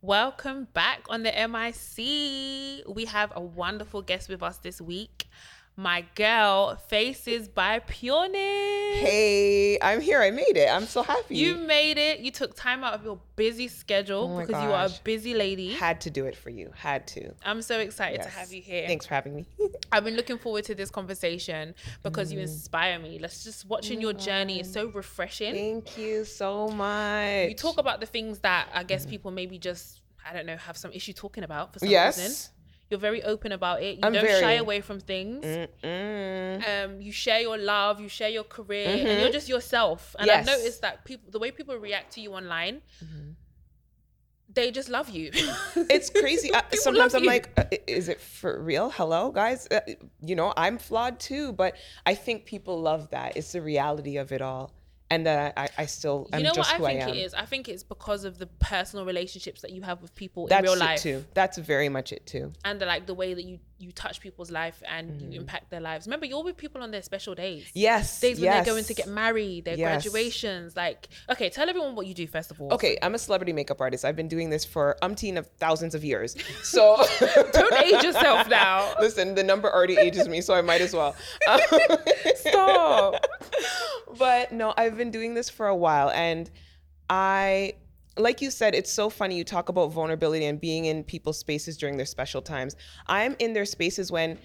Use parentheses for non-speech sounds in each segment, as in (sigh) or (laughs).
Welcome back on the MIC. We have a wonderful guest with us this week. My girl, Faces by Pureness. Hey, I'm here. I made it. I'm so happy. You made it. You took time out of your busy schedule Oh because you are a busy lady. had to do it for you. Had to. I'm so excited to have you here. Thanks for having me. (laughs) I've been looking forward to this conversation because Mm. you inspire me. Let's just watching your journey is so refreshing. Thank you so much. You talk about the things that I guess people maybe just I don't know have some issue talking about for some Yes. reason. You're very open about it. You I'm don't shy away from things. Mm-mm. Um, you share your love, you share your career, and you're just yourself. And I've Mm-hmm. Noticed that people, the way people react to you online, they just love you. (laughs) It's crazy. (laughs) Uh, People sometimes I'm you. like, uh, is it for real? Hello, guys. Uh, you know, I'm flawed too, but I think people love that. It's the reality of it all, and that I, I, I still, I'm you know just what I who think I am. it is? I think it's because of the personal relationships that you have with people That's in real life. it too. That's very much it too. and the, like the way that you you touch people's life and Mm-hmm. you impact their lives. Remember, you're with people on their special days. Yes. days when yes. they're going to get married, their Yes. graduations. Like, okay, tell everyone what you do first of all. Okay, I'm a celebrity makeup artist. I've been doing this for umpteen of thousands of years. (laughs) So (laughs) Don't age yourself (laughs) now. Listen, the number already ages me, so I might as well. Stop. But no, I've been doing this for a while, and I, like you said, it's so funny. You talk about vulnerability and being in people's spaces during their special times. I'm in their spaces when.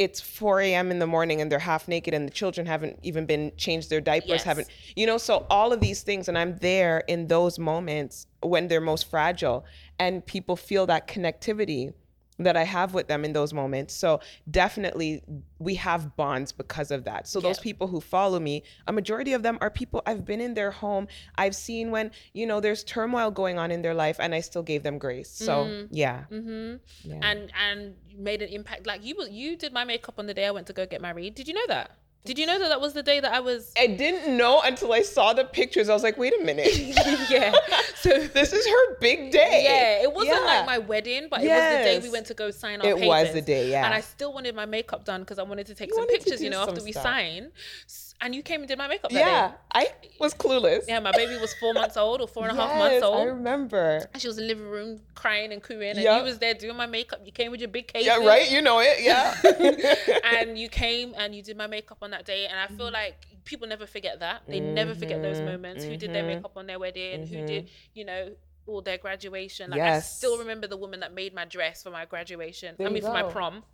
It's 4 a.m. in the morning and they're half naked and the children haven't even been changed their diapers, Yes. haven't, you know, so all of these things. And I'm there in those moments when they're most fragile and people feel that connectivity that I have with them in those moments. So definitely we have bonds because of that. So those people who follow me, a majority of them are people I've been in their home. I've seen when, you know, there's turmoil going on in their life and I still gave them grace. So yeah. hmm yeah. And and made an impact. Like you, you did my makeup on the day I went to go get married. Did you know that? Did you know that that was the day that I was? I didn't know until I saw the pictures. I was like, wait a minute. (laughs) yeah. So (laughs) this is her big day. yeah, it wasn't Yeah. like my wedding, but it was the day we went to go sign our It papers. was the day, yeah. And I still wanted my makeup done because I wanted to take You some pictures, you know, after we stuff. sign. And you came and did my makeup that Yeah. day. I was clueless. Yeah, my baby was four months old or four and a half Yes, months old. I remember. And she was in the living room crying and cooing, and Yeah. you was there doing my makeup. You came with your big case. Yeah, right? You know it. Yeah. (laughs) and you came and you did my makeup on that day and i Mm-hmm. feel like people never forget that they never forget those moments who did their Mm-hmm. makeup on their wedding who did you know all their graduation like i still remember the woman that made my dress for my graduation There i mean for my prom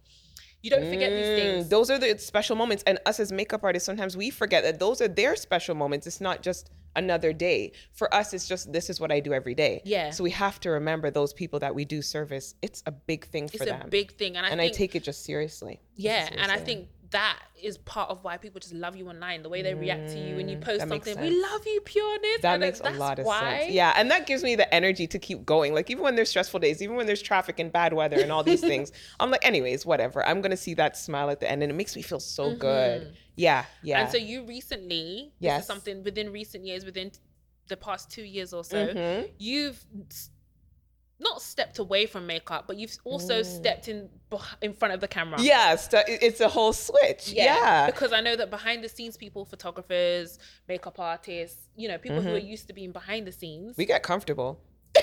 you don't forget these Mm, things Those are the special moments. And us as makeup artists, sometimes we forget that those are their special moments. It's not just another day. For us, it's just this is what I do every day. Yeah. So we have to remember those people that we do service. It's a big thing for it's them. a big thing and i and think I take it just seriously. yeah and i think that is part of why people just love you online the way they react to you when you post Mm, that something we love you pureness That And makes a lot of why. sense. Yeah, and that gives me the energy to keep going. Like even when there's stressful days, even when there's traffic and bad weather and all these (laughs) things, I'm like, anyways, whatever. I'm gonna see that smile at the end, and it makes me feel so good. Yeah, yeah. Mm-hmm. And so you recently, this is Yes. something within recent years, within the past two years or so, Mhm. you've not stepped away from makeup, but you've also Mm. stepped in in front of the camera. Yes, it's a whole switch. Yeah. Because I know that behind the scenes people, photographers, makeup artists, you know, people who Mm-hmm. are used to being behind the scenes. We get comfortable. (laughs)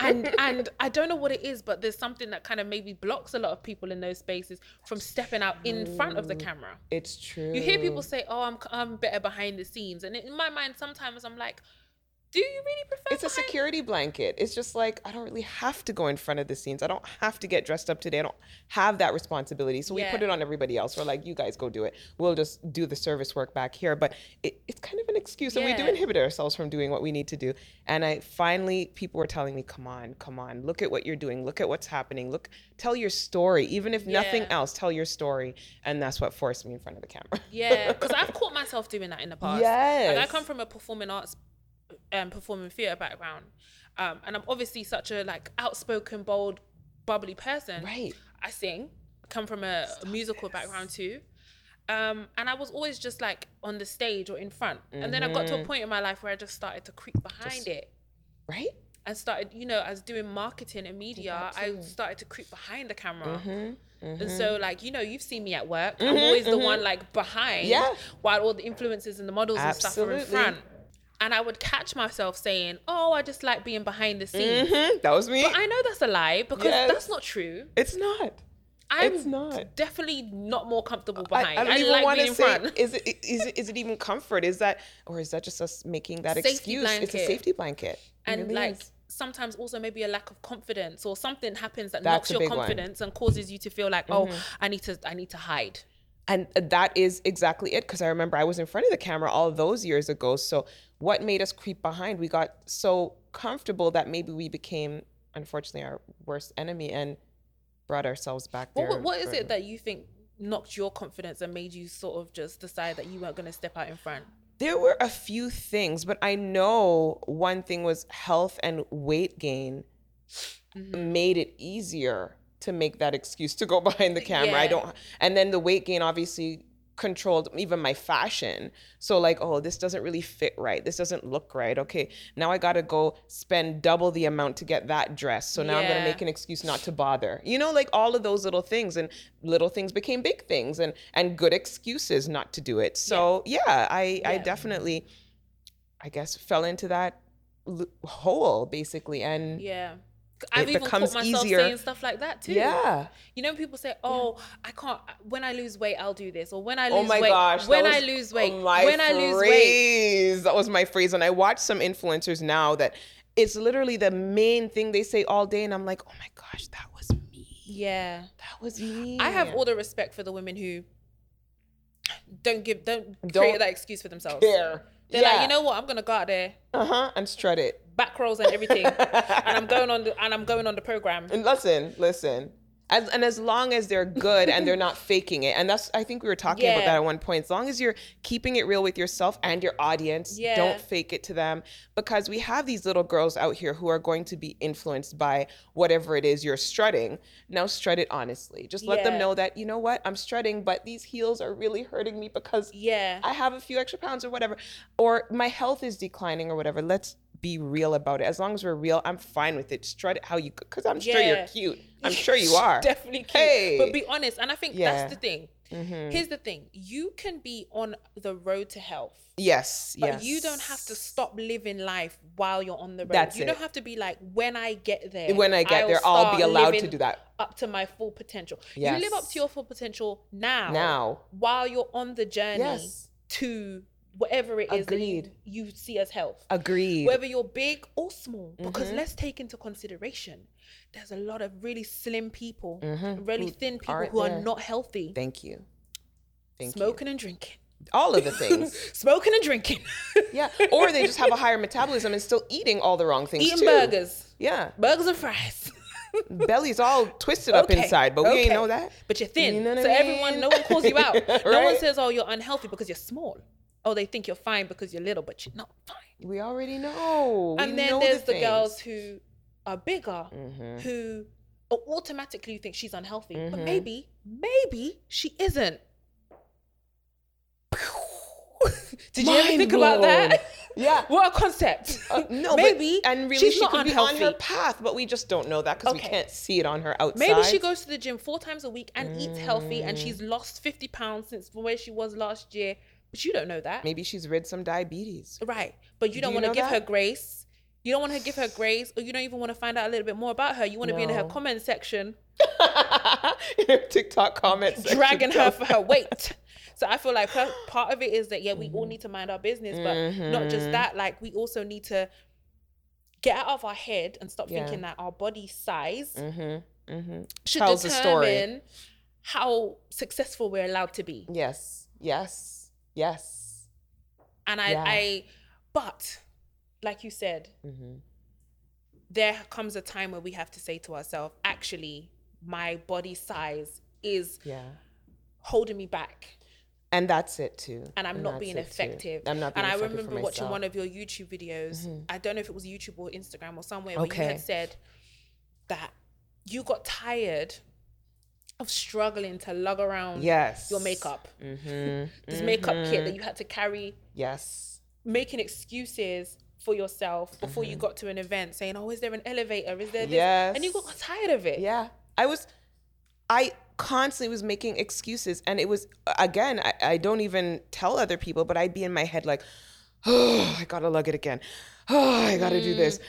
and (laughs) and I don't know what it is, but there's something that kind of maybe blocks a lot of people in those spaces from stepping out in front of the camera. It's true. You hear people say, "Oh, I'm I'm better behind the scenes," and in my mind, sometimes I'm like, "Do you really prefer?" It's a behind- security blanket. It's just like I don't really have to go in front of the scenes. I don't have to get dressed up today. I don't have that responsibility. So we Yeah. put it on everybody else. We're like, you guys go do it. We'll just do the service work back here. But it, it's kind of an excuse, and we do inhibit ourselves from doing what we need to do. And I finally, people were telling me, "Come on, come on, look at what you're doing. Look at what's happening. Look, tell your story. Even if nothing Yeah. else, tell your story." And that's what forced me in front of the camera. Yeah, (laughs) because I've caught myself doing that in the past. like I come from a performing arts, um, performing theater background, um, and I'm obviously such a like outspoken, bold, bubbly person. Right. I sing. Come from a, musical background too. Um, and I was always just like on the stage or in front. And then I got to Mm-hmm. a point in my life where I just started to creep behind it. Right. and started, you know, as doing marketing and media, I started to creep behind the camera. Mm-hmm. And so, like, you know, you've seen me at work. I'm always the one like behind, Yeah. while all the influencers and the models and stuff are in front. And I would catch myself saying, "Oh, I just like being behind the scenes." Mhm, That was me. But I know that's a lie because Yes. that's not true. it's not. I'm It's not. definitely not more comfortable behind. I I, don't even like want to say. front. Is it, is it? Is it even comfort? Is that, or is that just us making that Safety excuse? It's a safety blanket. It and really like is. sometimes also maybe a lack of confidence or something happens that That's knocks your big one. Mm-hmm. confidence and causes you to feel like, oh, I need to, I need to hide. And that is exactly it. Because I remember I was in front of the camera all those years ago. So what made us creep behind? We got so comfortable that maybe we became, unfortunately, our worst enemy and brought ourselves back there. What, what is it that you think knocked your confidence and made you sort of just decide that you weren't going to step out in front? There were a few things, but I know one thing was health and weight gain Mm-hmm. made it easier to make that excuse to go (laughs) behind the camera. I don't, and then the weight gain obviously controlled even my fashion. So like, oh, this doesn't really fit right. This doesn't look right. Okay, now I got to go spend double the amount to get that dress. So now I'm gonna make an excuse not to bother. You know, like all of those little things and little things became big things and and good excuses not to do it. So yeah, I I Yeah. definitely I guess fell into that l- hole basically and Yeah. I've even becomes caught myself easier. saying stuff like that too. yeah. You know, people say, "Oh, I can't. When I lose weight, I'll do this," or "When I lose Oh my weight, gosh! when I lose weight, my when I lose weight." That was my phrase. And I watch some influencers now that it's literally the main thing they say all day, and I'm like, oh my gosh, that was me. Yeah, That was me. I have all the respect for the women who don't give, don't, Don't create that excuse for themselves. care. They're like, you know what? I'm gonna go out there, uh huh, and strut it. Back rolls and everything, and I'm going on the and I'm going on the program. And listen, listen. As, and as long as they're good and they're not faking it, and that's I think we were talking about that at one point. As long as you're keeping it real with yourself and your audience, Yeah. don't fake it to them because we have these little girls out here who are going to be influenced by whatever it is you're strutting. Now strut it honestly. Just let them know that you know what I'm strutting, but these heels are really hurting me because Yeah, I have a few extra pounds or whatever, or my health is declining or whatever. Let's be real about it. As long as we're real, I'm fine with it. Strut it how you, because I'm sure you're cute. (laughs) I'm sure you are. definitely cute. Hey. But be honest, and I think Yeah. that's the thing. Mm-hmm. Here's the thing: you can be on the road to health. Yes, But yes. you don't have to stop living life while you're on the road. That's you it. don't have to be like, when I get there, When I get I'll there, I'll be allowed to do that. up to my full potential. Yes. You live up to your full potential now. Now. while you're on the journey Yes. to whatever it is Agreed. that you, you see as health. Agreed. Whether you're big or small, because Mm-hmm. let's take into consideration, there's a lot of really slim people, Mhm. really thin people aren't who are not healthy, Thank you. Thank smoking and drinking. All of the things. (laughs) smoking and drinking, (laughs) yeah. Or they just have a higher metabolism and still eating all the wrong things eating too. burgers, Yeah. burgers and fries. (laughs) Belly's all twisted up inside, but we ain't know that. But you're thin. You know so I everyone, mean? no one calls you out. No one says, oh, you're unhealthy because you're small. Oh, they think you're fine because you're little, but you're not fine. We already know. We and then know there's the, things. girls who are bigger, Mhm. who automatically think she's unhealthy. But Mhm. maybe, maybe she isn't. (laughs) Did you ever think about that? (laughs) Yeah. What a concept. Uh, no, (laughs) maybe but, and really she's she not could unhealthy. be on her path, but we just don't know that because Okay. we can't see it on her outside. Maybe she goes to the gym four times a week and eats healthy, and Mm. she's lost 50 pounds since where she was last year. But you don't know that. Maybe she's rid some diabetes. Right. But you don't you want to give her grace. You don't want to give her grace, or you don't even want to find out a little bit more about her. You want to be in her comment section, (laughs) In her TikTok comments, dragging her for her (laughs) weight. So I feel like part of it is that yeah, we Mm-hmm. all need to mind our business, but not just that. Like we also need to get out of our head and stop Yeah. thinking that our body size Mm-hmm. Mm-hmm. should Tells determine how successful we're allowed to be. Yes. Yes. Yes. And I, Yeah. I, but like you said, Mm-hmm. there comes a time where we have to say to ourselves, actually, my body size is Yeah. holding me back And that's it too. and I'm And not being it, too. effective. I'm not being and I effective remember watching one of your YouTube videos. I don't know if it was YouTube or Instagram or somewhere where you had said that you got tired of struggling to lug around Yes. your makeup. Mm-hmm. This makeup kit that you had to carry, Yes. making excuses for yourself before Mm-hmm. you got to an event, saying, "Oh, is there an elevator? Is there this?" Yes. And you got tired of it. Yeah. I was, I constantly was making excuses. And it was, again, I, I don't even tell other people, but I'd be in my head like, oh, I gotta lug it again. Oh, I gotta do this.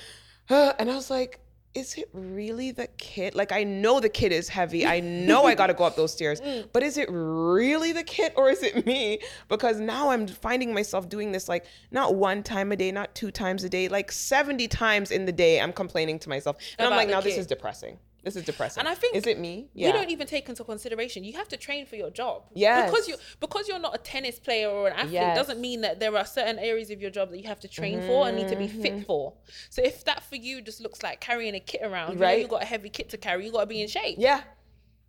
Uh, and I was like, is it really the kit? Like, I know the kit is heavy. I know I got to go up those stairs, (laughs) but is it really the kit or is it me? Because now I'm finding myself doing this like not one time a day, not two times a day, like 70 times in the day. I'm complaining to myself. And I'm like, now this is depressing. This is depressing. And I think is it me? Yeah. We don't even take into consideration you have to train for your job. Yes. Because you because you're not a tennis player or an athlete Yes. doesn't mean that there are certain areas of your job that you have to train for and need to be Mm-hmm. fit for. So if that for you just looks like carrying a kit around, you know Right. you got a heavy kit to carry, you got to be in shape. Yeah.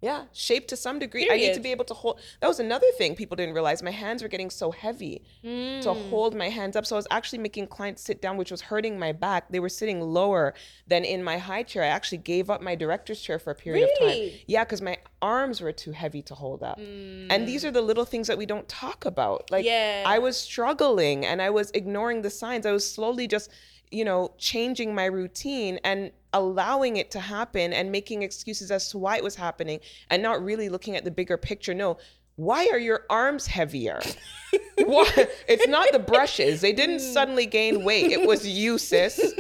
Yeah. Shaped to some degree. I need to be able to hold. That was another thing people didn't realize. My hands were getting so heavy to Mm. hold my hands up. So I was actually making clients sit down, which was hurting my back. They were sitting lower than in my high chair. I actually gave up my director's chair for a period of time. Really? Yeah, because my arms were too heavy to hold up. And these are the little things that we don't talk about. Like, Mm. Yeah. I was struggling and I was ignoring the signs. I was slowly just, you know, changing my routine and allowing it to happen and making excuses as to why it was happening and not really looking at the bigger picture. No, why are your arms heavier? (laughs) why? It's not the brushes. They didn't Mm. suddenly gain weight. It was you, sis. (laughs)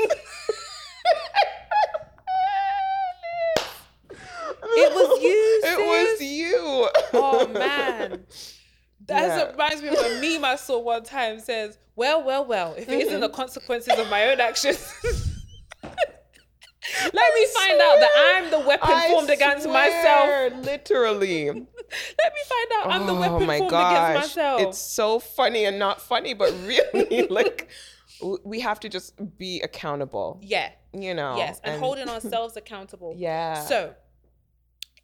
It was you, It was you. Oh man. That Yeah. reminds me of a meme I saw one time says, Well, well, well, if it isn't Mm-hmm. the consequences of my own actions. (laughs) Let me find out that I'm the weapon I formed against myself. Literally. Let me find out I'm the oh weapon my formed gosh. against myself. It's so funny and not funny, but (laughs) really, (laughs) like, we have to just be accountable, yeah, you know? yes, and, holding (laughs) ourselves accountable. Yeah. So,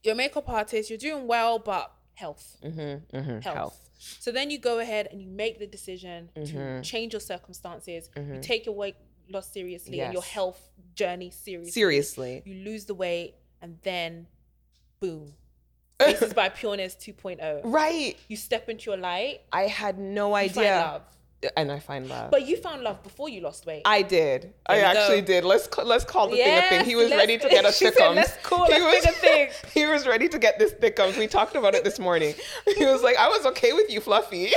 you're makeup artist, you're doing well, but health, mm-hmm, mm-hmm. health. Health. So then you go ahead and you make the decision to Mhm. change your circumstances. You Mhm. take your weight loss seriously and your health journey seriously. Seriously. You lose the weight and then, boom, (laughs) this is by Pureness 2.0. Right. You step into your light. I had no idea. find love. And I find love. But you found love before you lost weight. I did. I actually go. did. Let's let's call the thing a thing. He was ready to get a (laughs) said, thickums. "Let's call he a was, thing a thing." (laughs) He was ready to get this thickums. We talked about it this morning. He was like, "I was okay with you, Fluffy."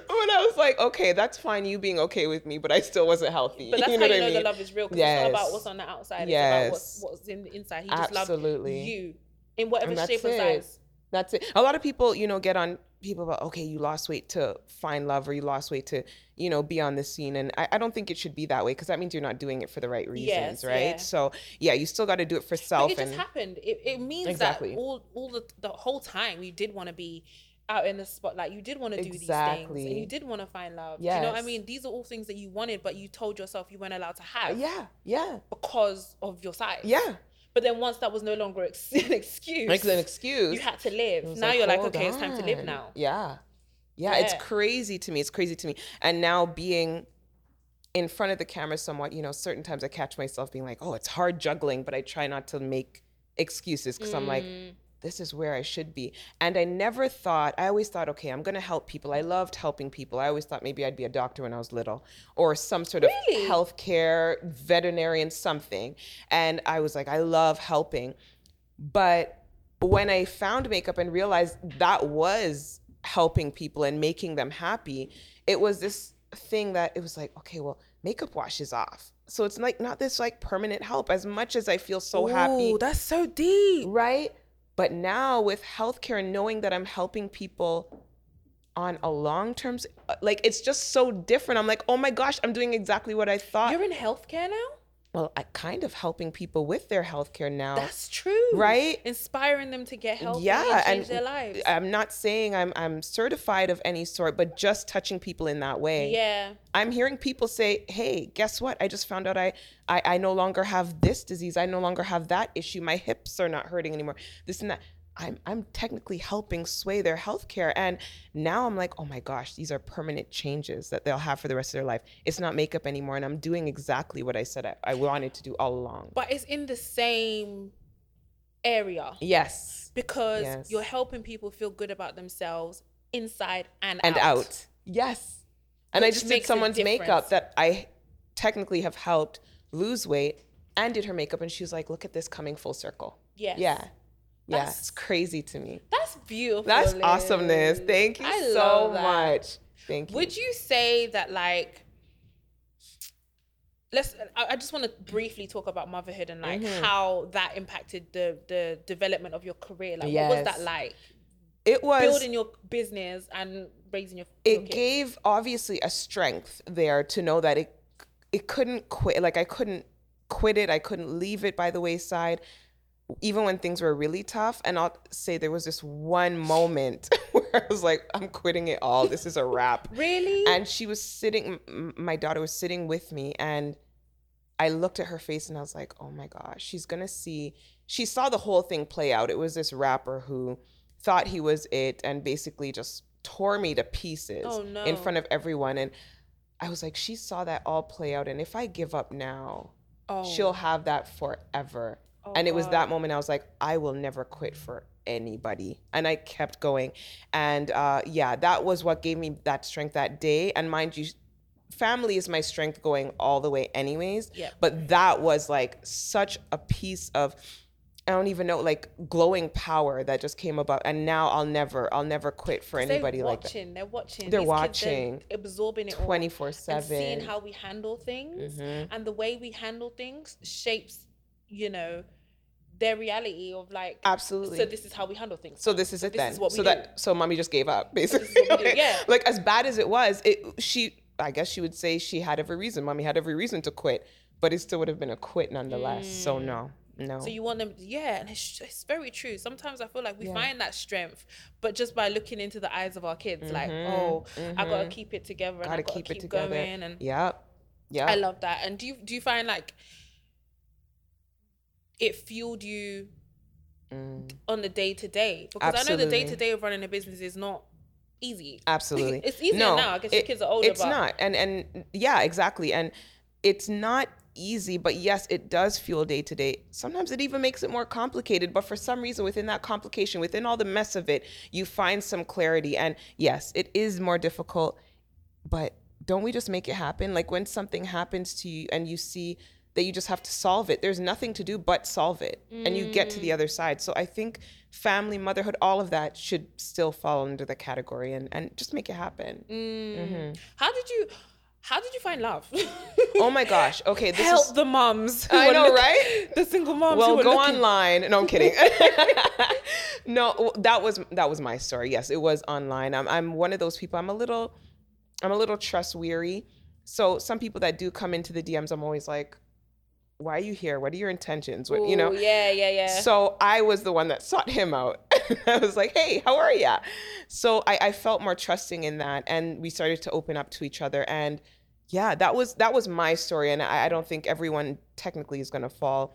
(laughs) but I was like, "Okay, that's fine. You being okay with me, but I still wasn't healthy." but (laughs) that's you how you know I mean? the love is real because it's not Yes. about what's on the outside. It's Yes. about what's, what's in the inside. He just Absolutely. loved you in whatever And shape and it. size. That's it. A lot of people, you know, get on people about, okay, you lost weight to find love or you lost weight to, you know, be on the scene. And I, I don't think it should be that way because that means you're not doing it for the right reasons, Yes, right? yeah. So yeah, you still got to do it for But self. it just and happened. It, it means Exactly. that all all the, the whole time you did want to be out in the spotlight. You did want to do these things, and you did want to find love. Do You know what I mean? These are all things that you wanted, but you told yourself you weren't allowed to have yeah, yeah, because of your size. yeah. But then once that was no longer ex- (laughs) an excuse, Like an excuse. you had to live. Now you're like, okay, it's time to live now. Yeah. yeah. It's crazy to me. It's crazy to me. And now being in front of the camera somewhat, you know, certain times I catch myself being like, oh, it's hard juggling, but I try not to make excuses because I'm like, Mm. This is where I should be. And I never thought, I always thought, okay, I'm going to help people. I loved helping people. I always thought maybe I'd be a doctor when I was little or some sort of healthcare, veterinarian, something. And I was like, I love helping. But when I found makeup and realized that was helping people and making them happy, it was this thing that it was like, okay, well, makeup washes off. So it's like not this like permanent help as much as I feel so happy Ooh, that's so deep. right? But now with healthcare and knowing that I'm helping people on a long term, uh, like it's just so different. I'm like, oh my gosh, I'm doing exactly what I thought. You're in healthcare now. Well, I kind of helping people with their healthcare now. That's true, Right? Inspiring them to get healthy yeah, and change and their lives. I'm not saying I'm I'm certified of any sort, but just touching people in that way. yeah, I'm hearing people say, "Hey, guess what? I just found out I, I I no longer have this disease. I no longer have that issue. My hips are not hurting anymore. This and that." I'm I'm technically helping sway their healthcare, and now I'm like, "Oh my gosh, these are permanent changes that they'll have for the rest of their life. It's not makeup anymore, and I'm doing exactly what I said I, I wanted to do all along." but it's in the same area Yes, because Yes. you're helping people feel good about themselves inside and and out. out. Yes, and I just did someone's makeup that I technically have helped lose weight, and did her makeup, and she was like, "Look at this coming full circle." Yes. Yeah. Yeah. That's- It's crazy to me. That's beautiful. That's awesomeness. Thank you I so much. Thank you. Would you say that like let's I, I just want to briefly talk about motherhood and like Mm-hmm. how that impacted the the development of your career. Like what was that like? it was Building your business and raising your, it gave obviously a strength there to know that it it couldn't quit like i couldn't quit it i couldn't leave it by the wayside even when things were really tough and i'll say there was this one moment (laughs) where i was like i'm quitting it all this is a wrap Really? and she was sitting my daughter was sitting with me and i looked at her face and i was like oh my gosh she's gonna see she saw the whole thing play out it was this rapper who thought he was it and basically just tore me to pieces Oh, no. in front of everyone and i was like she saw that all play out and if i give up now oh. she'll have that forever Oh, and it was God. that moment i was like i will never quit for anybody and i kept going and uh, yeah that was what gave me that strength that day and mind you family is my strength going all the way anyways Yep. but that was like such a piece of i don't even know like glowing power that just came about and now i'll never i'll never quit for anybody they're like that watching, They're watching. They're These kids, watching absorbing it 24 seven. seeing how we handle things Mm-hmm. and the way we handle things shapes, you know, their reality of like. absolutely So this is how we handle things. So this is it this then. is what we so do. that so mommy just gave up basically. (laughs) what yeah. Like as bad as it was, it she I guess she would say she had every reason. Mommy had every reason to quit, but it still would have been a quit nonetheless. So no, no. Mm. So you want them, yeah, and it's, it's very true. Sometimes I feel like we find that strength, but just by looking into the eyes of our kids, like, oh, I gotta keep it together, Gotta gotta keep keep, it together. going, and yeah, yeah, I love that. And do you do you find like it fueled you on the day to day? Because I know the Mm. Day to day of running a business is not easy. (laughs) Absolutely. It's easier no, now. I guess your kids are older, It's but- not. And and yeah, exactly. And it's not easy, but yes, it does fuel day to day. Sometimes it even makes it more complicated, but for some reason within that complication, within all the mess of it, you find some clarity. And yes, it is more difficult, but don't we just make it happen? Like when something happens to you and you see that you just have to solve it. There's nothing to do but solve it. And you get to Mm. the other side. So I think family, motherhood, all of that should still fall under the category and, and just make it happen. Mm. How did you? How did you find love? Oh my gosh. Okay, this Help is the moms. I know, look- right? (laughs) The single moms. well, go looking- online. No, I'm kidding. (laughs) (laughs) no, that was that was my story. Yes, it was online. I'm I'm one of those people. I'm a little I'm a little trust weary. So some people that do come into the DMs, I'm always like, why are you here? What are your intentions? What you know? Ooh, Yeah, yeah, yeah. So I was the one that sought him out. (laughs) I was like, hey, how are ya? So I, I felt more trusting in that. And we started to open up to each other. And yeah, that was that was my story. And I, I don't think everyone technically is gonna fall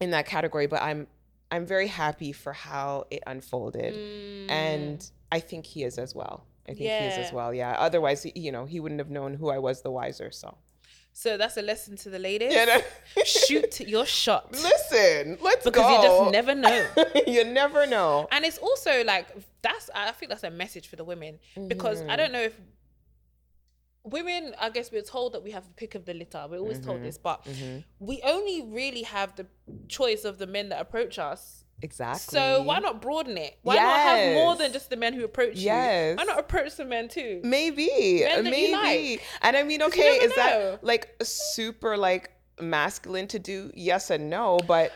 in that category, but I'm I'm very happy for how it unfolded. Mm. And I think he is as well. I think he is as well. Yeah. Otherwise, you know, he wouldn't have known who I was the wiser. So so that's a lesson to the ladies. Yeah, no. Shoot (laughs) your shot listen, let's because go. Because you just never know. (laughs) you never know. and it's also like that's I think that's a message for the women because Mm-hmm. I don't know if women I guess we're told that we have the pick of the litter. We're always Mm-hmm. told this, but we only really have the choice of the men that approach us. Exactly. So why not broaden it? Why not have more than just the men who approach you? Yes. Why not approach the men too? Maybe. Men that maybe. you like. And I mean, okay, is know. that like super like masculine to do? Yes and no, but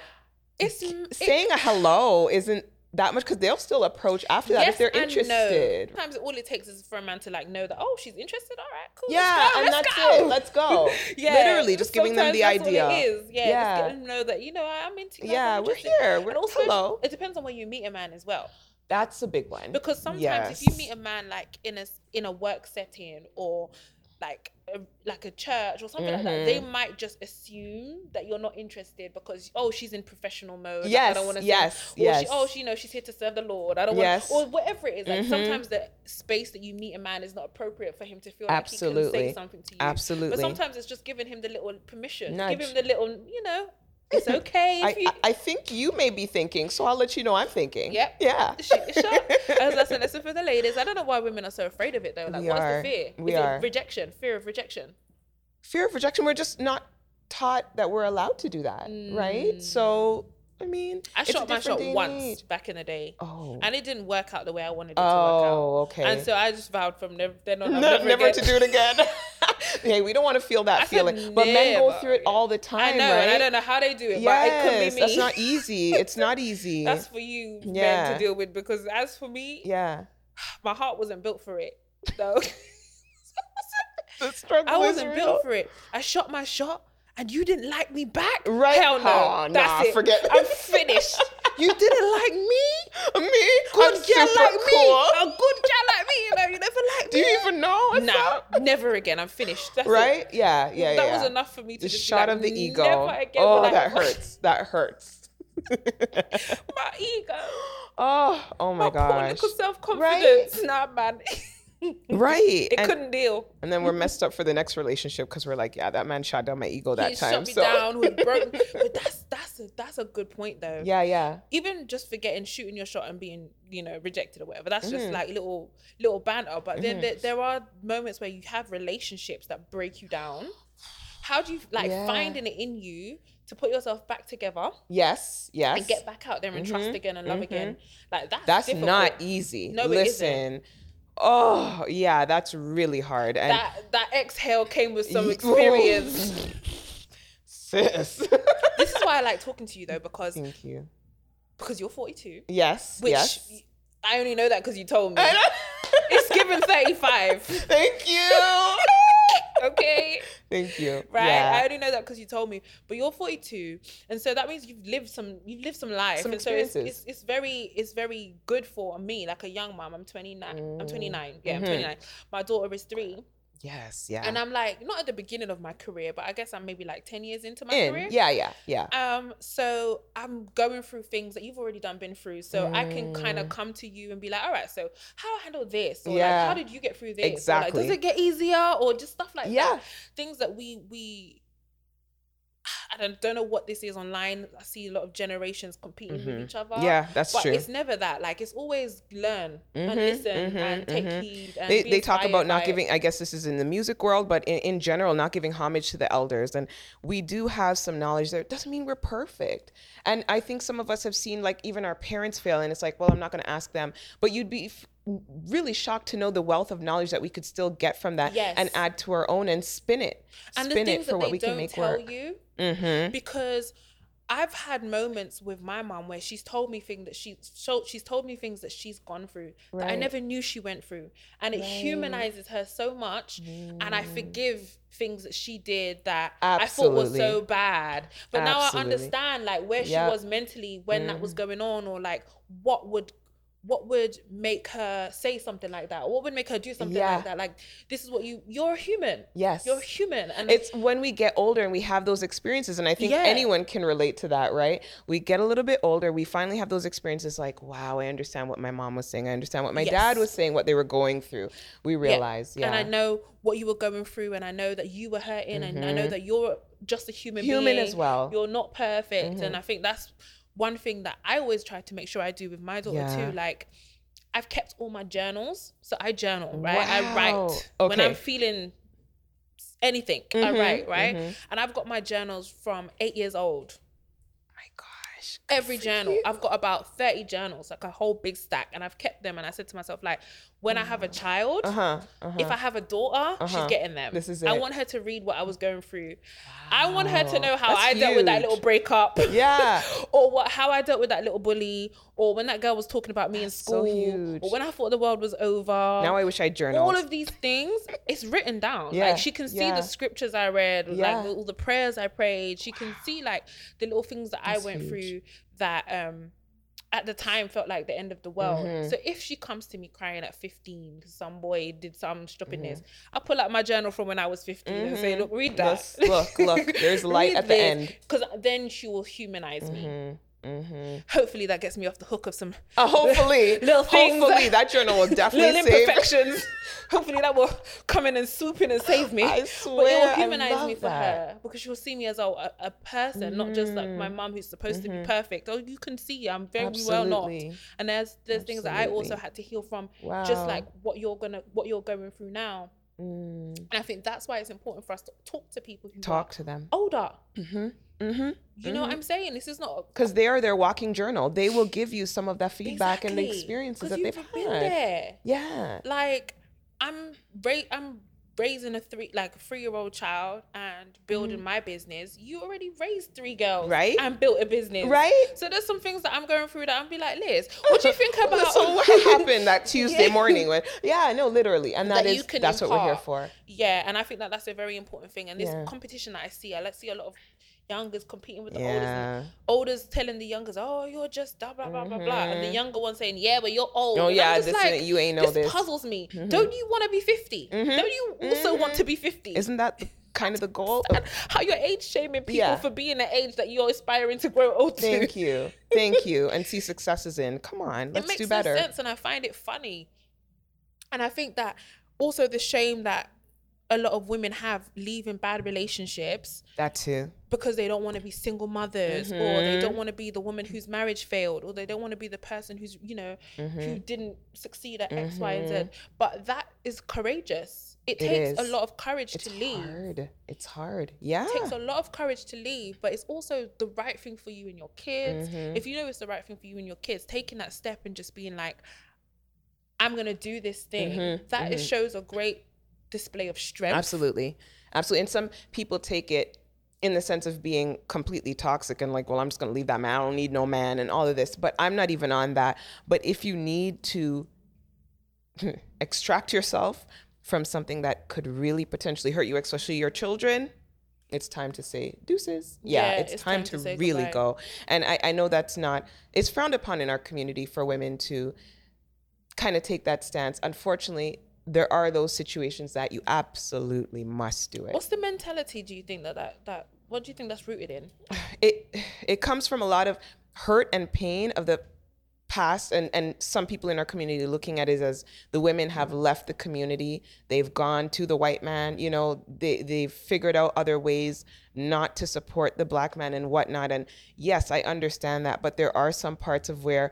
It's it- saying a hello isn't that much because they'll still approach after that if they're and no. interested. Sometimes all it takes is for a man to like know that oh she's interested. All right, cool. Yeah, go, and that's go. it. Let's go. (laughs) yeah, Literally, just giving them the that's idea. Is. Yeah, Yeah. just get them know that you know I'm into. Yeah, I'm we're here. We're- and also, hello. It depends on where you meet a man as well, That's a big one. because sometimes if you meet a man like in a in a work setting or like a, like a church or something like that, they Mm-hmm. might just assume that you're not interested because oh she's in professional mode. like, I Yes, don't want to yes, Or yes. She, oh, she you know she's here to serve the Lord. I don't Yes. want or whatever it is. Like Mhm. sometimes the space that you meet a man is not appropriate for him to feel like he can Absolutely. say something to you. Absolutely. But sometimes it's just giving him the little permission. Nudge. Give him the little, you know, it's okay if I, you. I, think you may be thinking, so I'll let you know I'm thinking. Yep. Yeah. Your shot. (laughs) As lesson for the ladies. I don't know why women are so afraid of it though. Like, We what's are. the fear? We is are. it rejection? Fear of rejection. fear of rejection we're just not taught that we're allowed to do that right Mm. so I mean, I shot my shot once back in the day. Oh. And it didn't work out the way I wanted it to work out. Oh, okay. And so I just vowed from never, then on, No, never, never, to do it again. (laughs) (laughs) hey, we don't want to feel that I feeling. But men go through it all the time, I know, right? and I don't know how they do it, yes, but it could be me. that's not easy. It's not (laughs) easy. That's for you men to deal with because as for me, yeah. my heart wasn't built for it. So The struggle I wasn't real. built for it. I shot my shot and you didn't like me back. Right? Hell no. Oh, That's nah, it. forget- I'm finished. (laughs) you didn't like me? (laughs) Me? Good I'm girl like me. A good girl like me. You know, you never liked Do me. Do you even know? what's Nah, never again. I'm finished. That's. Right? Yeah, yeah, yeah. That yeah. was enough for me to The just shot like, of the ego. Oh, I that hurts. That hurts. (laughs) My ego. (gasps) oh, oh my My gosh. self confidence. Nah, man. Right. It and, couldn't deal. and then we're (laughs) messed up for the next relationship because we're like, yeah, that man shot down my ego that he time. shut me so down. (laughs) Broke? But that's that's a, that's a good point though. yeah, yeah. even just forgetting shooting your shot and being you know rejected or whatever that's just Mhm. like little little banter but then Mhm. there, there are moments where you have relationships that break you down how do you like Yeah. finding it in you to put yourself back together Yes, yes. and get back out there and trust Mhm, again and love mhm. again like that's That's difficult. not easy. No, it Listen. Oh, yeah, that's really hard. And that that exhale came with some (laughs) experience sis. this is why i like talking to you though because Thank you. because you're 42 Yes. which yes. i only know that because you told me it's given 35 (laughs) Thank you. (laughs) okay (laughs) Thank you. right? Yeah. I only know that because you told me. But you're 42, and so that means you've lived some you've lived some life, Some and so it's, experiences. it's it's very it's very good for me, like a young mom. I'm 29. I'm 29. Yeah, I'm Mhm. 29. My daughter is three, yes. Yeah. and I'm like not at the beginning of my career, but I guess I'm maybe like 10 years into my in. career. Yeah. Yeah. Yeah. Um, so I'm going through things that you've already done, been through. So I can kind of Mm. come to you and be like, all right, so how I handle this, or Yeah. like how did you get through this? Exactly. like, does it get easier, or just stuff like Yeah. that? Things that we we. I don't, don't know what this is online. I see a lot of generations competing with Mhm. each other. Yeah. That's but true. it's never that. Like it's always learn and Mhm, listen mhm, and take mhm. heed. And they, they talk about not by it. giving i guess this is in the music world but in, in general not giving homage to the elders and we do have some knowledge there it doesn't mean we're perfect and i think some of us have seen like even our parents fail and it's like well i'm not going to ask them but you'd be really shocked to know the wealth of knowledge that we could still get from that Yes. and add to our own and spin it and the spin things it for that what they we can don't make tell work you mm-hmm. because I've had moments with my mom where she's told me things that she so she's told me things that she's gone through that I never knew she went through, and it Right. humanizes her so much, and I Mm. forgive things that she did that I thought was so bad. But now I understand like where she was mentally when that was Mhm. going on, or like what would what would make her say something like that? What would make her do something Yeah. like that? Like this is what you you're human. yes You're human, and it's when we get older and we have those experiences and i think Yeah. anyone can relate to that right we get a little bit older we finally have those experiences like wow i understand what my mom was saying i understand what my dad was saying what they were going through we realize yeah, and I know what you were going through, and I know that you were hurting, and I know that you're just a human, Mm-hmm. human being. as well You're not perfect, Mhm. and I think that's one thing that I always try to make sure I do with my daughter Yeah. too. Like, I've kept all my journals, so I journal, right? I Wow. write when I'm feeling anything. I Mhm, write, right? mhm. And I've got my journals from eight years old. my gosh Every journal. you. I've got about 30 journals, like a whole big stack, and I've kept them. And I said to myself, like, when I have a child, uh-huh, uh-huh. if I have a daughter, she's Uh-huh. getting them. This is it. I want her to read what I was going through. I want her to know how That's I dealt with that little breakup. (laughs) yeah (laughs) or what how I dealt with that little bully, or when that girl was talking about me in That's so school, huge. or when I thought the world was over. now i wish i journaled all of these things, it's written down. Yeah, Like she can see yeah. the scriptures I read, Yeah. like all the prayers I prayed. She can see like the little things that That's I went huge. through that um at the time felt like the end of the world. Mhm. So if she comes to me crying at 15 because some boy did some stupidness, Mm-hmm. I pull out my journal from when I was 15 and say, Mhm. look, read that. Yes, look, look, there's (laughs) light at the end. Because then she will humanize me. Mhm, mhm. Hopefully that gets me off the hook of some Uh, hopefully (laughs) Little things hopefully that- journal will (laughs) little definitely save imperfections. (laughs) Hopefully that will come in and swoop in and save me. I but it swear, will humanize me for that. her because she'll see me as a, a, a person, not just like Mm-hmm. my mum who's supposed to be perfect. Oh, you can see I'm very well not. And there's there's things that I also had to heal from, Wow. just like what you're gonna what you're going through now. Mm. And I think that's why it's important for us to talk to people who talk are to them older. Mm-hmm. Mm-hmm. You know what I'm saying? This is not because they are their walking journal. They will give you some of that feedback and the Exactly. experiences that they've had. there. Yeah. Like I'm ra- I'm raising a three like a three year old child and building my business. You already raised three girls, Mm. Right. And built a business, Right? So there's some things that I'm going through that I'm be like, Liz, what do you think (laughs) about? so what happened that Tuesday (laughs) Yeah. morning when yeah, no, literally. And That that is that's what we're here for. Yeah, and I think that that's a very important thing. And this Yeah. competition that I see, I let's see a lot of youngers competing with the oldest. Yeah. And olders telling the youngers, "Oh, you're just blah blah blah blah blah," and the younger one saying, "Yeah, but you're old." Mm-hmm. Oh And yeah, just this like, you ain't know this, this. Mm-hmm. puzzles me. Don't you want to be 50? Don't you also want to be 50? Isn't that the, (laughs) kind of the goal? how you're age shaming people Yeah. for being the age that you're aspiring to grow old to. Thank you. Thank you. And see successes in. Come on, it let's makes do no better. sense, and I find it funny. And I think that also the shame that a lot of women have leaving bad relationships That too. Because they don't want to be single mothers or they Mm-hmm. don't want to be the woman whose marriage failed or they don't want to be the person who's you know Mm-hmm. who didn't succeed at X, Y, and Z. But that is courageous. It, It takes a lot of courage It's to leave. It's hard. It's hard. Yeah. It takes a lot of courage to leave, but it's also the right thing for you and your kids. Mm-hmm. If you know it's the right thing for you and your kids, taking that step and just being like, I'm gonna do this thing, Mm-hmm. that is shows a great display of strength. Absolutely. Absolutely. And some people take it in the sense of being completely toxic and like, well, I'm just going to leave that man. I don't need no man and all of this. But I'm not even on that. But if you need to (laughs) extract yourself from something that could really potentially hurt you, especially your children, it's time to say deuces. Yeah, Yeah, it's, it's time, time to, to really goodbye. go. And I, I know that's not, it's frowned upon in our community for women to kind of take that stance. Unfortunately, there are those situations that you absolutely must do it. What's the mentality? Do you think that that that what do you think that's rooted in? It it comes from a lot of hurt and pain of the past and and some people in our community looking at it as the women have left the community they've gone to the white man you know they they've figured out other ways not to support the black man and whatnot and yes i understand that but there are some parts of where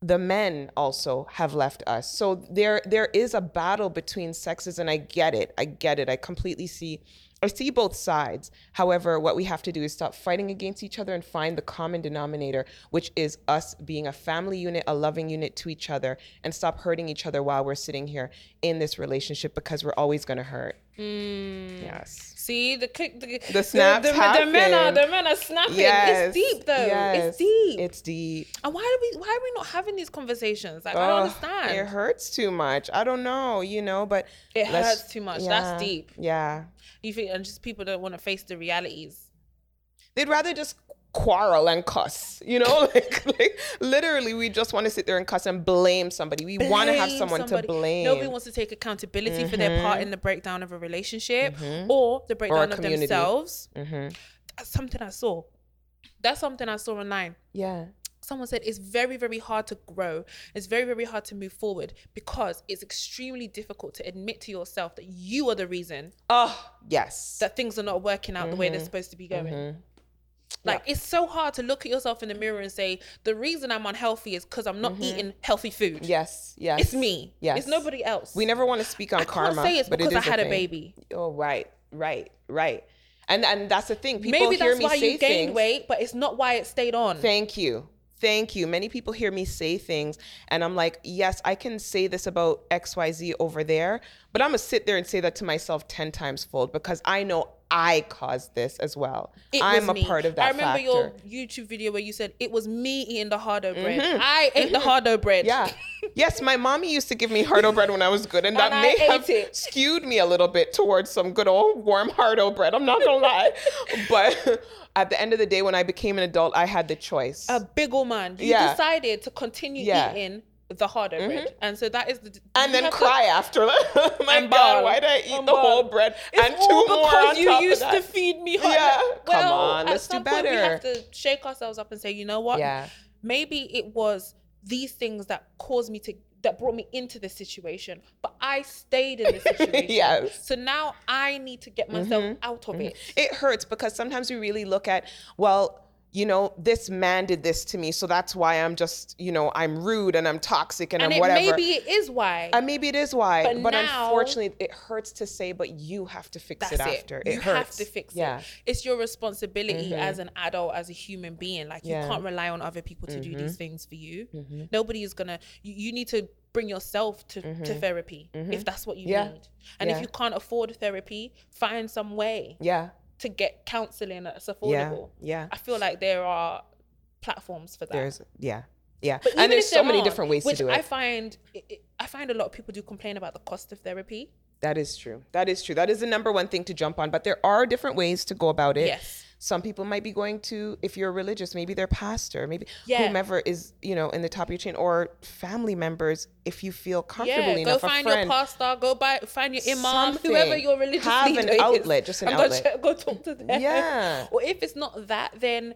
the men also have left us. So there there is a battle between sexes and I get it. I get it. I completely see I see both sides. However, what we have to do is stop fighting against each other and find the common denominator, which is us being a family unit, a loving unit to each other, and stop hurting each other while we're sitting here in this relationship because we're always going to hurt. Mm. Yes. See the click, the, The snaps the, the, the men are the men are snapping. Yes. It's deep though. Yes. It's deep. It's deep. and why do we why are we not having these conversations? Like I don't understand. It hurts too much. I don't know, you know, but It hurts too much. That's deep. Yeah. You think and just people don't want to face the realities. They'd rather just quarrel and cuss, you know? (laughs) Like, like literally, we just want to sit there and cuss and blame somebody. We want to have someone somebody. to blame. Nobody wants to take accountability for their part in the breakdown of a relationship or the breakdown of community. themselves. Mhm. That's something I saw. That's something I saw online. Yeah. Someone said it's very, very hard to grow. It's very, very hard to move forward because it's extremely difficult to admit to yourself that you are the reason Oh, yes. that things are not working out the way Mm-hmm. they're supposed to be going. Like it's so hard to look at yourself in the mirror and say the reason I'm unhealthy is because I'm not eating healthy food. Mm-hmm. yes. Yes. It's me. Yes. It's nobody else. We never want to speak on I karma. can't say it's but it because I had a thing. baby. Oh, right. Right. Right. And and that's the thing. People Maybe hear that's me why say you gained things. weight, but it's not why it stayed on. Thank you. Thank you. Many people hear me say things, and I'm like, yes, I can say this about XYZ over there, but I'm going to sit there and say that to myself 10 times fold because I know I caused this as well. It I'm was a me. part of that. I remember factor. your YouTube video where you said it was me eating the hardo bread. I ate the hardo bread. Mm-hmm. Yeah. (laughs) yes, my mommy used to give me hardo bread when I was good, and that I may have it. skewed me a little bit towards some good old warm hardo bread. I'm not gonna lie, but (laughs) at the end of the day, when I became an adult, I had the choice. a big old man. You Yeah. decided to continue Yeah. Mm-hmm. eating the hardo bread, and so that is the. and then have to- cry after. (laughs) My And God, why did I eat the whole bread It's and two more because on you top used of to feed me hot. Yeah, come on, let's do some point we have to shake ourselves up and say, you know what? Yeah. Maybe it was these things that caused me to that brought me into this situation, but I stayed in this (laughs) situation. Yes. Mm-hmm. So now I need to get myself out of it. It hurts because sometimes we really look at, well, you know, this man did this to me, so that's why I'm just, you know, I'm rude and I'm toxic and, and I'm it, whatever. maybe it is why. and maybe it is why, But but, now- unfortunately, it hurts to say. But you have to fix it it. after. You It have to fix yeah. it. It's your responsibility as an adult, as a human being. Like Yeah. you can't rely on other people to do these things for you. Mm-hmm. Nobody is gonna. You, you need to bring yourself to, to therapy if that's what you Mm-hmm. Yeah. need. And if you can't afford therapy, find some way Yeah. To get counseling that's affordable. Yeah. yeah. I feel like there are platforms for that. There's yeah. Yeah. But and there's so many different ways to which do I find it- it- I find a lot of people do complain about the cost of therapy. That is true. That is true. That is the number one thing to jump on. But there are different ways to go about it. Yes. Some people might be going to, if you're religious, maybe their pastor, maybe Yeah. whomever is, you know, in the top of your chain, or family members, if you feel comfortable Yeah, go enough. a find your pastor, go buy, find your imam, whoever your religious Have an leader is, outlet, just an and go outlet. Go, talk to them. Yeah. (laughs) Or if it's not that, then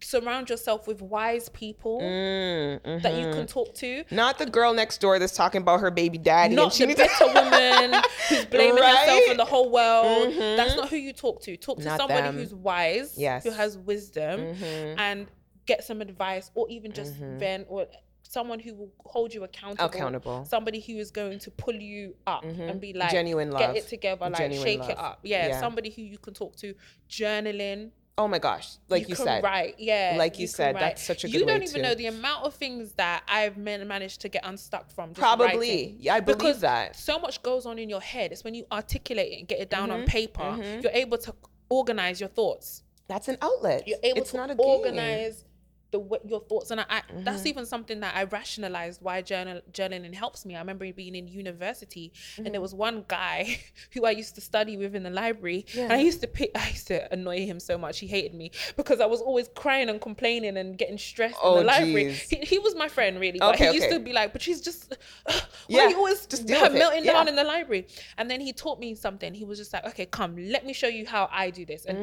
surround yourself with wise people Mm, that you can talk to. Not the girl next door that's talking about her baby daddy. Not the better woman (laughs) who's blaming herself and the whole world. Mhm. That's not who you talk to. Talk to Not somebody them. who's wise, Yes. who has wisdom, Mhm. and get some advice, or even just Mhm. vent, or someone who will hold you accountable. Accountable. Somebody who is going to pull you up Mhm. and be like, Genuine get it together, like Genuine shake love. it up. Yeah, Yeah. somebody who you can talk to. Journaling, Oh my gosh. Like you, can said. right? Yeah, Like you can said, write. that's such a You good way don't even to- know the amount of things that I've managed to get unstuck from. Probably. Yeah, I believe because that. so much goes on in your head. It's when you articulate it and get it down on Mhm, paper, mhm. you're able to organize your thoughts. That's an outlet. You're able it's to not a game. organize the your thoughts, and I, I that's Mhm. even something that I rationalized why journal journaling helps me. I remember being in university, and Mm-hmm. there was one guy (laughs) who I used to study with in the library, and I used to pick, I used to annoy him so much. He hated me because I was always crying and complaining and getting stressed Oh, in the library. He, he was my friend really, but Okay, he used to be like, "But she's just, (sighs) why Yeah, you always just deal melting down in the library?" And then he taught me something. He was just like, "Okay, come, let me show you how I do this." And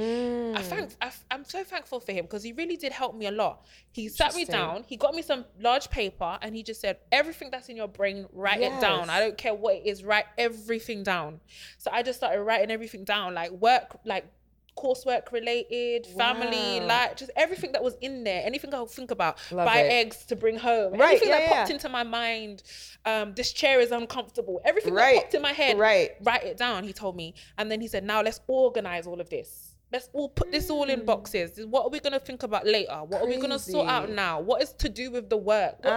I Mm. thank, I, I'm so thankful for him because he really did help me a lot. He sat me down, he got me some large paper, and he just said, Everything that's in your brain, write it down. I don't care what it is, write everything down. So I just started writing everything down, like work, like coursework related, family, Wow. like just everything that was in there, anything I would think about, Love buy it. eggs to bring home, Right, everything yeah, that popped into my mind, um, this chair is uncomfortable, everything Right, that popped in my head, Right. write it down he told me and then he said now let's organize all of this let's all put this all in boxes what are we going to think about later what are we going to sort out. Now what is to do with the work da?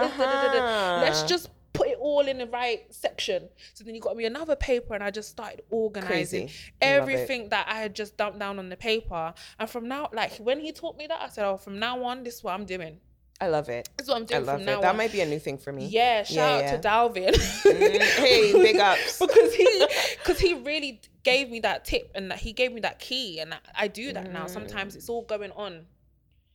let's Uh-huh. just put it all in the right section so then you got me another paper and i just started organizing Crazy. I love it. everything that i had just dumped down on the paper and from now like when he taught me that i said oh from now on this is what i'm doing I love it. this is what i'm I love it. now That on might be a new thing for me. yeah, shout yeah. out to Dalvin. Mm, hey, (laughs) big ups. because he because he really gave me that tip and that he gave me that key and I, do that now. Sometimes it's all going on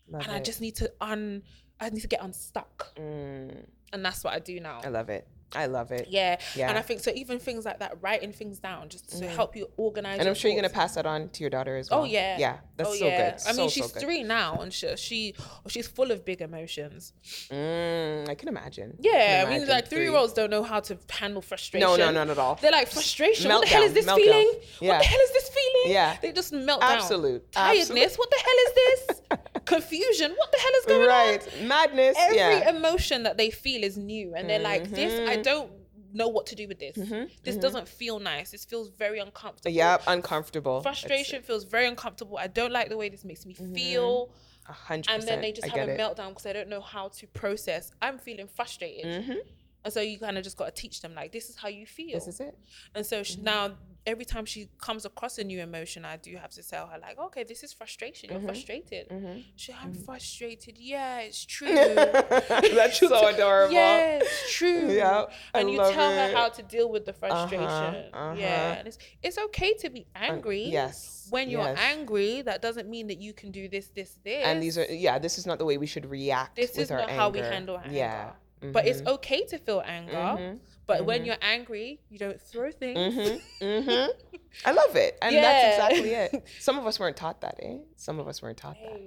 Love and I just need to un I need to get unstuck. Mm, And that's what I do now. I love it. I love it. Yeah. Yeah. And I think so even things like that, writing things down just to help you organize. And I'm sure you're gonna pass that on to your daughter as well. Oh yeah, Yeah, that's oh, so yeah. good. I mean, So, she's so three now, and she, she she's full of big emotions. Mm, I can imagine. Yeah, can I mean, like three year olds don't know how to handle frustration. No, no, not at all. They're like frustration. What the hell is this meltdown. feeling? What the hell is this feeling? Yeah. they just melt down. Absolute, tiredness. absolute. What the hell is this? (laughs) Confusion. What the hell is going on? Right, madness. Every yeah. emotion that they feel is new, and they're like, "This, I Mhm. don't know what to do with this. Mhm, This mhm. doesn't feel nice. This feels very uncomfortable. yeah, uncomfortable. Frustration feels very uncomfortable. I don't like the way this makes me feel. A hundred And then they just I have a it. meltdown because they don't know how to process. I'm feeling frustrated. Mhm. And so you kind of just got to teach them, like, this is how you feel. This is it. And so Mm-hmm. now, every time she comes across a new emotion, I do have to tell her, like, okay, this is frustration. You're frustrated. Mhm. She, I'm frustrated. Yeah, it's (laughs) true. That's so (laughs) adorable. Yeah, it's true. Yeah, I and you tell it. her how to deal with the frustration. uh-huh. Yeah, and it's it's okay to be angry. yes, When you're yes. angry, that doesn't mean that you can do this, this, this. And these are yeah. This is not the way we should react. this is not how we handle anger. Yeah. But it's Mhm. okay to feel anger. Mhm. But when you're angry, you don't throw things. Mhm. Mhm. (laughs) I love it, and Yeah. that's exactly it. (laughs) Some of us weren't taught that, eh? Some of us weren't taught that.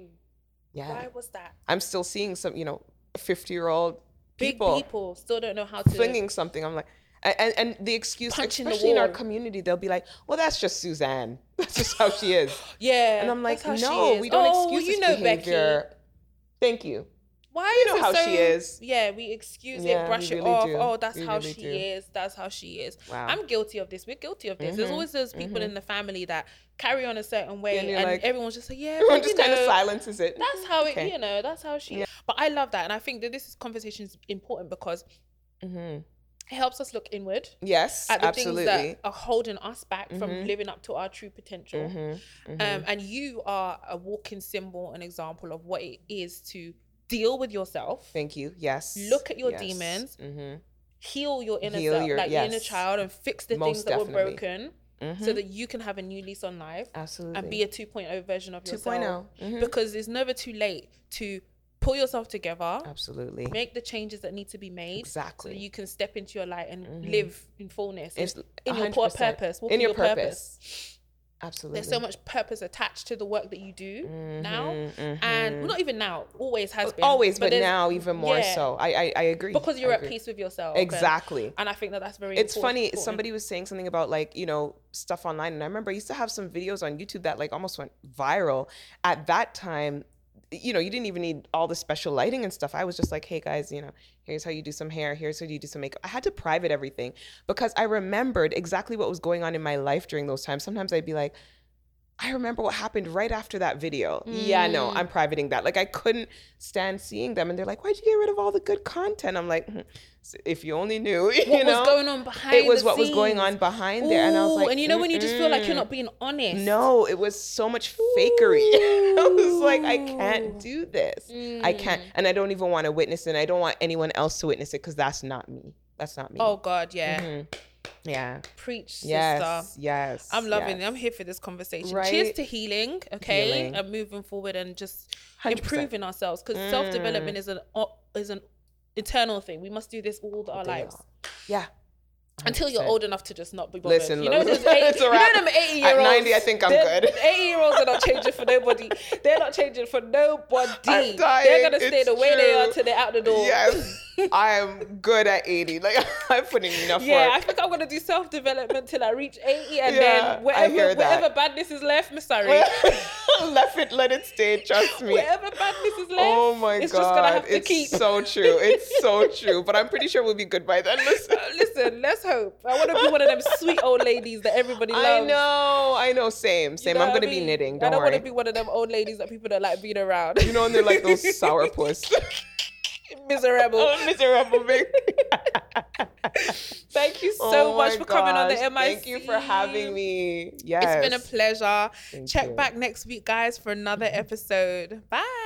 Yeah. why was that? I'm still seeing some, you know, 50 year old Big people, people still don't know how to. flinging something. I'm like, And, and, the excuse, the especially in our community, they'll be like, "Well, that's just Suzanne. (laughs) That's just how she is." (gasps) Yeah. And I'm like, that's how she "No, we don't oh, excuse you this know behavior." Becky. Thank you. Why You is know how so, she is. Yeah, we excuse Yeah, it, brush it really off. do. Oh, that's We how really she do. is. That's how she is. Wow. I'm guilty of this. We're guilty of this. There's Mhm, always those people in the family that carry on a certain way, And and, like- everyone's just like, yeah, (laughs) Everyone just you kind of silences it. That's how it, Okay. you know, that's how she. Yeah. But I love that, and I think that this conversation is important because Mhm. it helps us look inward Yes, at the absolutely. things that are holding us back from Mhm. living up to our true potential. Mhm, mhm. Um, and you are a walking symbol and example of what it is to deal with yourself, Thank you. Yes. look at your Yes. demons, Mhm, heal your inner Heal self, your- like your inner child, and fix the Most things that were definitely. broken, mhm. so that you can have a new lease on life absolutely. and be a 2.0 version of 2.0. yourself. Mhm. Because it's never too late to pull yourself together, Absolutely. make the changes that need to be made, so Exactly. that you can step into your light and Mhm. live in fullness, It's in, in your 100%. purpose, walk in your purpose. purpose. Absolutely. There's so much purpose attached to the work that you do now, Mhm, and well, not even now, always has been. always, but, there's- now even more yeah. so. I, I I agree because you're at peace with yourself. and- Exactly. And, I think that that's very. It's important- funny. important. Somebody was saying something about like you know stuff online, and I remember I used to have some videos on YouTube that like almost went viral. At that time, you know, you didn't even need all the special lighting and stuff. I was just like, hey guys, you know, here's how you do some hair. Here's how you do some makeup. I had to private everything because I remembered exactly what was going on in my life during those times. Sometimes I'd be like. I remember what happened right after that video. Yeah, no, Mm. I'm privating that. Like I couldn't stand seeing them, and they're like, "Why'd you get rid of all the good content?" I'm like, "Hmm, if you only knew, (laughs) you what know, was going on behind it was what was going on behind there, and I was like, and you know when you just feel like you're not being honest. No, it was so much fakery. (laughs) I was like, I can't do this. I can't, Mm. and I don't even want to witness it. And I don't want anyone else to witness it because that's not me. That's not me. Oh God, yeah. Mhm. Yeah. Preach, sister. Yes. Yes. I'm loving yes. it. I'm here for this conversation. Right? Cheers to healing, okay, Healing. and moving forward and just 100%. improving ourselves because self development is an is an eternal thing. We must do this all our lives. Yeah. Until you're old enough to just not be bothered. Listen, you know, those 80, (laughs) it's a you know them 80 year At olds. 90, I think I'm good. 80 year olds are not changing for nobody. They're not changing for nobody. I'm dying. They're gonna stay It's the way they are true. till they're out the door. Yes. (laughs) I am good at 80. Like (laughs) I'm putting enough Yeah, I think I'm gonna do self development till I reach 80 and Yeah, then whatever whatever badness is left, me sorry. (laughs) Let it let it stay. Trust me. whatever badness is left, Oh my it's god, just gonna have to it's keep. so true. It's so (laughs) true. But I'm pretty sure we'll be good by then. Listen, Uh, Listen, let's hope. I want to be one of them sweet old ladies that everybody loves. I know, I know. Same, You same. know I'm gonna be mean? knitting. I Don't, I don't want to be one of them old ladies that people don't like being around. you know, and they're like those (laughs) sourpuss. Miserable. oh, (laughs) miserable big. (laughs) Thank you so Oh much my for coming on the gosh, MIC. Thank you for having me. Yes, It's been a pleasure. Thank Check you. back next week, guys, for another episode. Bye.